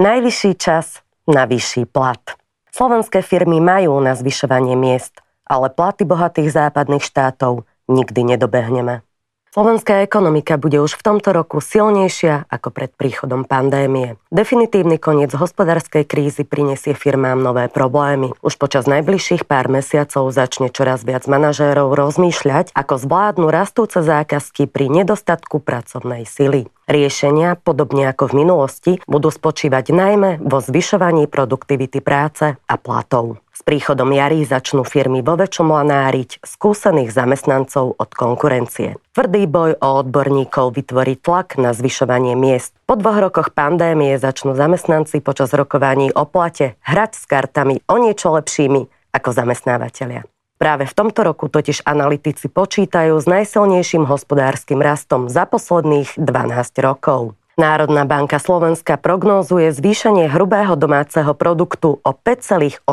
Najvyšší čas na vyšší plat. Slovenské firmy majú na zvyšovanie miest, ale platy bohatých západných štátov nikdy nedobehneme. Slovenská ekonomika bude už v tomto roku silnejšia ako pred príchodom pandémie. Definitívny koniec hospodárskej krízy prinesie firmám nové problémy. Už počas najbližších pár mesiacov začne čoraz viac manažérov rozmýšľať, ako zvládnu rastúce zákazky pri nedostatku pracovnej sily. Riešenia, podobne ako v minulosti, budú spočívať najmä vo zvyšovaní produktivity práce a platov. S príchodom jary začnú firmy vo väčšom lanáriť skúsených zamestnancov od konkurencie. Tvrdý boj o odborníkov vytvorí tlak na zvyšovanie miest. Po dvoch rokoch pandémie začnú zamestnanci počas rokovaní o plate hrať s kartami o niečo lepšími ako zamestnávateľia. Práve v tomto roku totiž analytici počítajú s najsilnejším hospodárskym rastom za posledných 12 rokov. Národná banka Slovenska prognózuje zvýšenie hrubého domáceho produktu o 5,8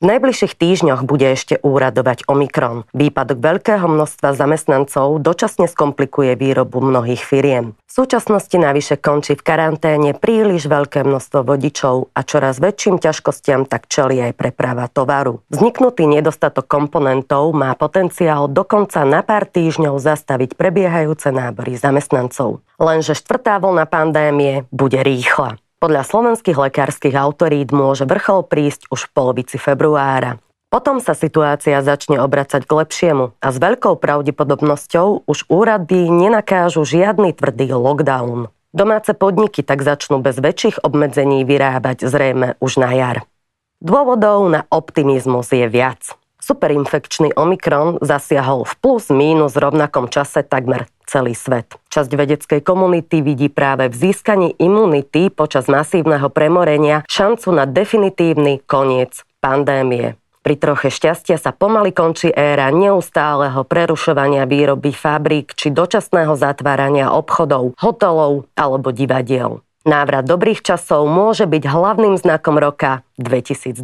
v najbližších týždňoch bude ešte úradovať Omikron. Výpadok veľkého množstva zamestnancov dočasne skomplikuje výrobu mnohých firiem. V súčasnosti navyše končí v karanténe príliš veľké množstvo vodičov a čoraz väčším ťažkostiam tak čelí aj preprava tovaru. Vzniknutý nedostatok komponentov má potenciál dokonca na pár týždňov zastaviť prebiehajúce nábory zamestnancov. Lenže štvrtá vlna pandémie bude rýchla. Podľa slovenských lekárskych autorít môže vrchol prísť už v polovici februára. Potom sa situácia začne obracať k lepšiemu a s veľkou pravdepodobnosťou už úrady nenakážu žiadny tvrdý lockdown. Domáce podniky tak začnú bez väčších obmedzení vyrábať zrejme už na jar. Dôvodov na optimizmus je viac. Superinfekčný Omikron zasiahol v plus mínus rovnakom čase takmer celý svet. Časť vedeckej komunity vidí práve v získaní imunity počas masívneho premorenia šancu na definitívny koniec pandémie. Pri troche šťastia sa pomaly končí éra neustáleho prerušovania výroby fabrík či dočasného zatvárania obchodov, hotelov alebo divadiel. Návrat dobrých časov môže byť hlavným znakom roka 2022.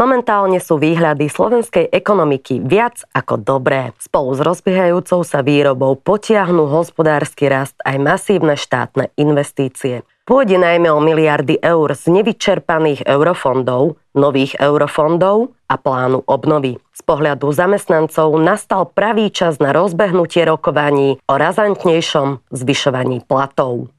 Momentálne sú výhľady slovenskej ekonomiky viac ako dobré. Spolu s rozbiehajúcou sa výrobou potiahnu hospodársky rast aj masívne štátne investície. Pôjde najmä o miliardy eur z nevyčerpaných eurofondov, nových eurofondov a plánu obnovy. Z pohľadu zamestnancov nastal pravý čas na rozbehnutie rokovaní o razantnejšom zvyšovaní platov.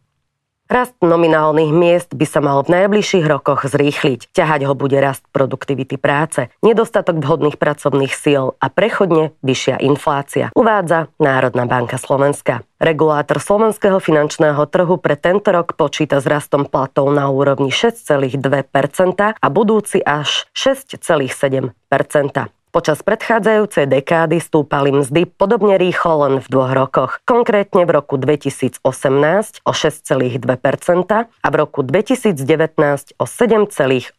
Rast nominálnych miest by sa mal v najbližších rokoch zrýchliť. Ťahať ho bude rast produktivity práce, nedostatok vhodných pracovných síl a prechodne vyššia inflácia, uvádza Národná banka Slovenska. Regulátor slovenského finančného trhu pre tento rok počíta s rastom platov na úrovni 6,2% a budúci až 6,7%. Počas predchádzajúcej dekády stúpali mzdy podobne rýchlo len v dvoch rokoch. Konkrétne v roku 2018 o 6,2% a v roku 2019 o 7,8%.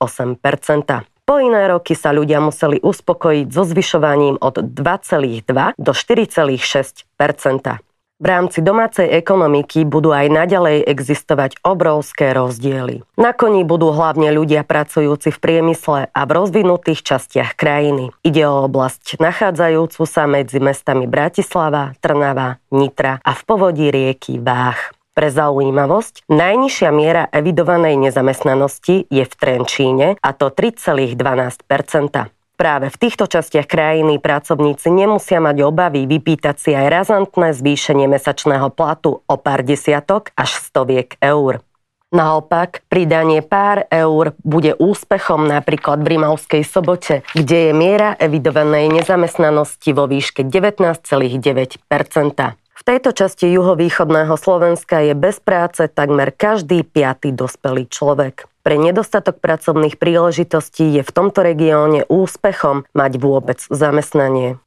Po iné roky sa ľudia museli uspokojiť so zvyšovaním od 2,2 do 4,6 v rámci domácej ekonomiky budú aj naďalej existovať obrovské rozdiely. Na koni budú hlavne ľudia pracujúci v priemysle a v rozvinutých častiach krajiny. Ide o oblasť nachádzajúcu sa medzi mestami Bratislava, Trnava, Nitra a v povodí rieky Váh. Pre zaujímavosť, najnižšia miera evidovanej nezamestnanosti je v Trenčíne a to 3,12 Práve v týchto častiach krajiny pracovníci nemusia mať obavy vypýtať si aj razantné zvýšenie mesačného platu o pár desiatok až stoviek eur. Naopak, pridanie pár eur bude úspechom napríklad v Rimavskej sobote, kde je miera evidovanej nezamestnanosti vo výške 19,9% v tejto časti juhovýchodného Slovenska je bez práce takmer každý piatý dospelý človek. Pre nedostatok pracovných príležitostí je v tomto regióne úspechom mať vôbec zamestnanie.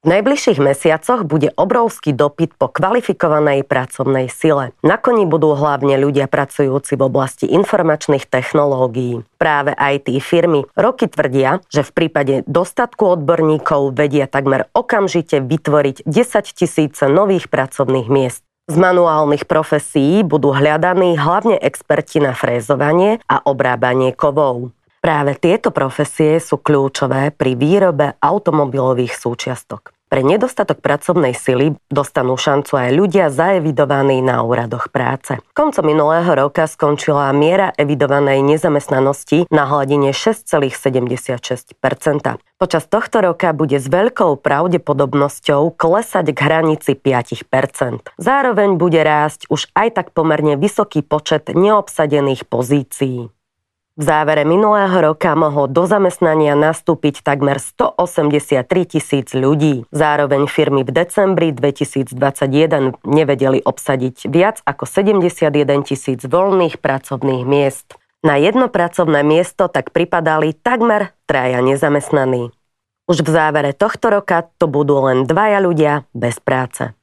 V najbližších mesiacoch bude obrovský dopyt po kvalifikovanej pracovnej sile. Na koni budú hlavne ľudia pracujúci v oblasti informačných technológií. Práve IT firmy roky tvrdia, že v prípade dostatku odborníkov vedia takmer okamžite vytvoriť 10 tisíce nových pracovných miest. Z manuálnych profesí budú hľadaní hlavne experti na frézovanie a obrábanie kovov. Práve tieto profesie sú kľúčové pri výrobe automobilových súčiastok. Pre nedostatok pracovnej sily dostanú šancu aj ľudia zaevidovaní na úradoch práce. Koncom minulého roka skončila miera evidovanej nezamestnanosti na hladine 6,76% Počas tohto roka bude s veľkou pravdepodobnosťou klesať k hranici 5% Zároveň bude rásť už aj tak pomerne vysoký počet neobsadených pozícií. V závere minulého roka mohlo do zamestnania nastúpiť takmer 183 tisíc ľudí. Zároveň firmy v decembri 2021 nevedeli obsadiť viac ako 71 tisíc voľných pracovných miest. Na jedno pracovné miesto tak pripadali takmer traja nezamestnaní. Už v závere tohto roka to budú len dvaja ľudia bez práce.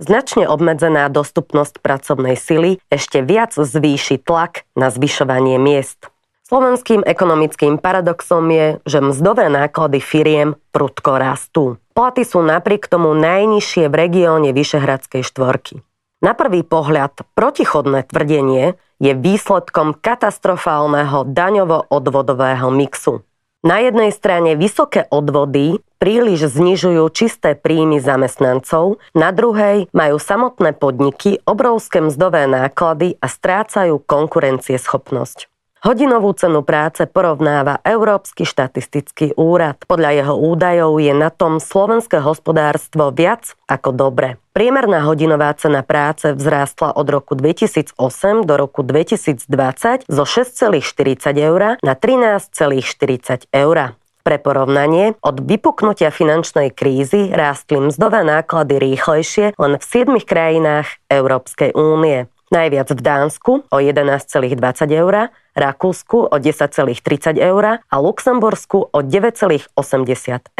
Značne obmedzená dostupnosť pracovnej sily ešte viac zvýši tlak na zvyšovanie miest. Slovenským ekonomickým paradoxom je, že mzdové náklady firiem prudko rastú. Platy sú napriek tomu najnižšie v regióne Vyšehradskej štvorky. Na prvý pohľad protichodné tvrdenie je výsledkom katastrofálneho daňovo-odvodového mixu. Na jednej strane vysoké odvody príliš znižujú čisté príjmy zamestnancov, na druhej majú samotné podniky obrovské mzdové náklady a strácajú konkurencieschopnosť. Hodinovú cenu práce porovnáva Európsky štatistický úrad. Podľa jeho údajov je na tom slovenské hospodárstvo viac ako dobre. Priemerná hodinová cena práce vzrástla od roku 2008 do roku 2020 zo 6,40 eur na 13,40 eur. Pre porovnanie, od vypuknutia finančnej krízy rástli mzdové náklady rýchlejšie len v 7 krajinách Európskej únie. Najviac v Dánsku o 11,20 eur, Rakúsku o 10,30 eur a Luxembursku o 9,80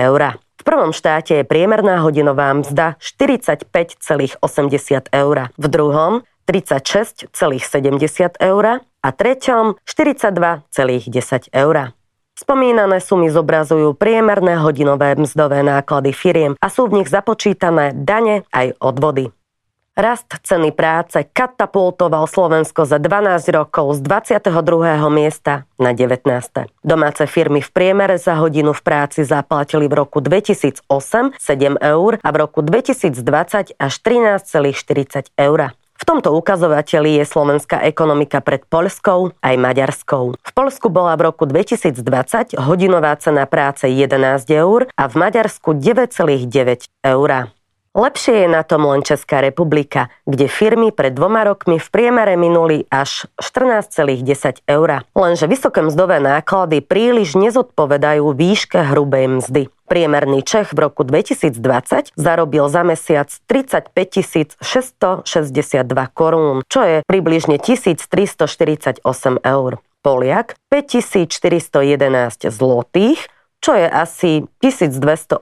eur. V prvom štáte je priemerná hodinová mzda 45,80 eur, v druhom 36,70 eur a treťom 42,10 eur. Spomínané sumy zobrazujú priemerné hodinové mzdové náklady firiem a sú v nich započítané dane aj odvody. Rast ceny práce katapultoval Slovensko za 12 rokov z 22. miesta na 19. Domáce firmy v priemere za hodinu v práci zaplatili v roku 2008 7 eur a v roku 2020 až 13,40 eur. V tomto ukazovateli je slovenská ekonomika pred Polskou aj Maďarskou. V Polsku bola v roku 2020 hodinová cena práce 11 eur a v Maďarsku 9,9 eur. Lepšie je na tom len Česká republika, kde firmy pred dvoma rokmi v priemere minuli až 14,10 eur. Lenže vysoké mzdové náklady príliš nezodpovedajú výške hrubej mzdy. Priemerný Čech v roku 2020 zarobil za mesiac 35 662 korún, čo je približne 1348 eur. Poliak 5411 zlotých, čo je asi 1218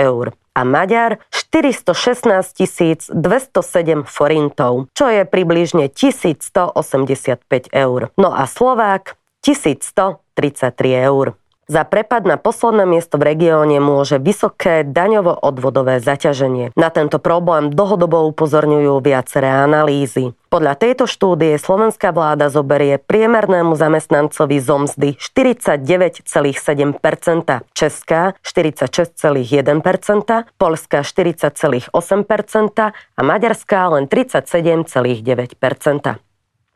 eur. A Maďar 416 207 forintov, čo je približne 1185 eur. No a Slovák 1133 eur. Za prepad na posledné miesto v regióne môže vysoké daňovo-odvodové zaťaženie. Na tento problém dlhodobo upozorňujú viaceré analýzy. Podľa tejto štúdie slovenská vláda zoberie priemernému zamestnancovi zo mzdy 49,7%, Česká 46,1%, Polská 40,8% a Maďarská len 37,9%.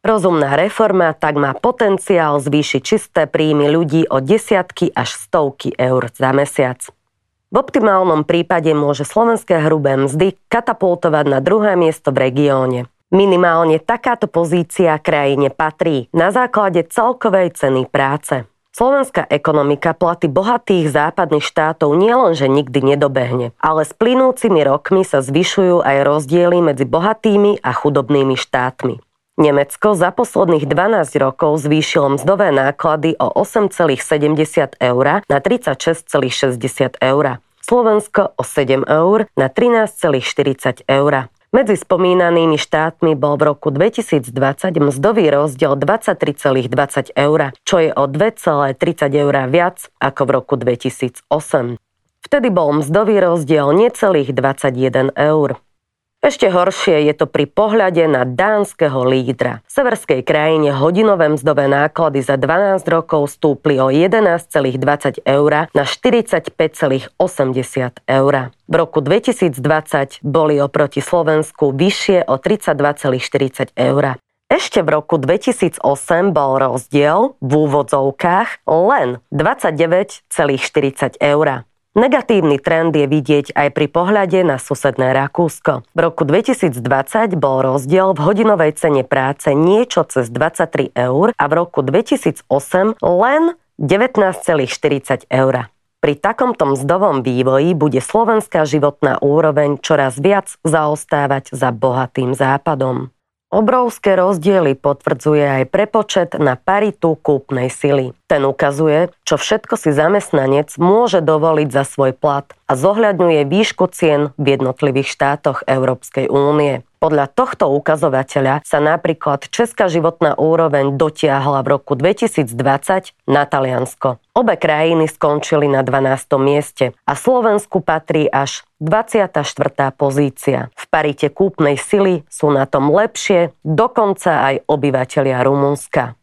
Rozumná reforma tak má potenciál zvýšiť čisté príjmy ľudí o desiatky až stovky eur za mesiac. V optimálnom prípade môže slovenské hrubé mzdy katapultovať na druhé miesto v regióne. Minimálne takáto pozícia krajine patrí na základe celkovej ceny práce. Slovenská ekonomika platy bohatých západných štátov nielenže nikdy nedobehne, ale s plynúcimi rokmi sa zvyšujú aj rozdiely medzi bohatými a chudobnými štátmi. Nemecko za posledných 12 rokov zvýšilo mzdové náklady o 8,70 eur na 36,60 eur. Slovensko o 7 eur na 13,40 eur. Medzi spomínanými štátmi bol v roku 2020 mzdový rozdiel 23,20 eur, čo je o 2,30 eur viac ako v roku 2008. Vtedy bol mzdový rozdiel necelých 21 eur. Ešte horšie je to pri pohľade na dánskeho lídra. V severskej krajine hodinové mzdové náklady za 12 rokov stúpli o 11,20 eur na 45,80 eur. V roku 2020 boli oproti Slovensku vyššie o 32,40 eur. Ešte v roku 2008 bol rozdiel v úvodzovkách len 29,40 eur. Negatívny trend je vidieť aj pri pohľade na susedné Rakúsko. V roku 2020 bol rozdiel v hodinovej cene práce niečo cez 23 eur a v roku 2008 len 19,40 eur. Pri takomto mzdovom vývoji bude slovenská životná úroveň čoraz viac zaostávať za bohatým západom. Obrovské rozdiely potvrdzuje aj prepočet na paritu kúpnej sily. Ten ukazuje, čo všetko si zamestnanec môže dovoliť za svoj plat a zohľadňuje výšku cien v jednotlivých štátoch Európskej únie. Podľa tohto ukazovateľa sa napríklad česká životná úroveň dotiahla v roku 2020 na Taliansko. Obe krajiny skončili na 12. mieste a Slovensku patrí až 24. pozícia. V parite kúpnej sily sú na tom lepšie dokonca aj obyvateľia Rumunska.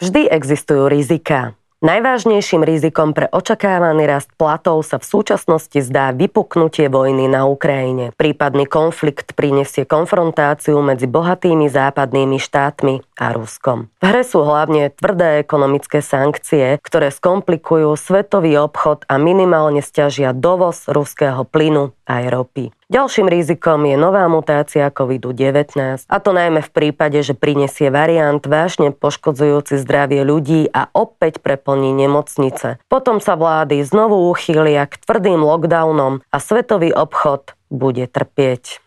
Vždy existujú rizika. Najvážnejším rizikom pre očakávaný rast platov sa v súčasnosti zdá vypuknutie vojny na Ukrajine. Prípadný konflikt prinesie konfrontáciu medzi bohatými západnými štátmi a Ruskom. V hre sú hlavne tvrdé ekonomické sankcie, ktoré skomplikujú svetový obchod a minimálne stiažia dovoz ruského plynu aj ropy. Ďalším rizikom je nová mutácia COVID-19, a to najmä v prípade, že prinesie variant vážne poškodzujúci zdravie ľudí a opäť preplní nemocnice. Potom sa vlády znovu uchýlia k tvrdým lockdownom a svetový obchod bude trpieť.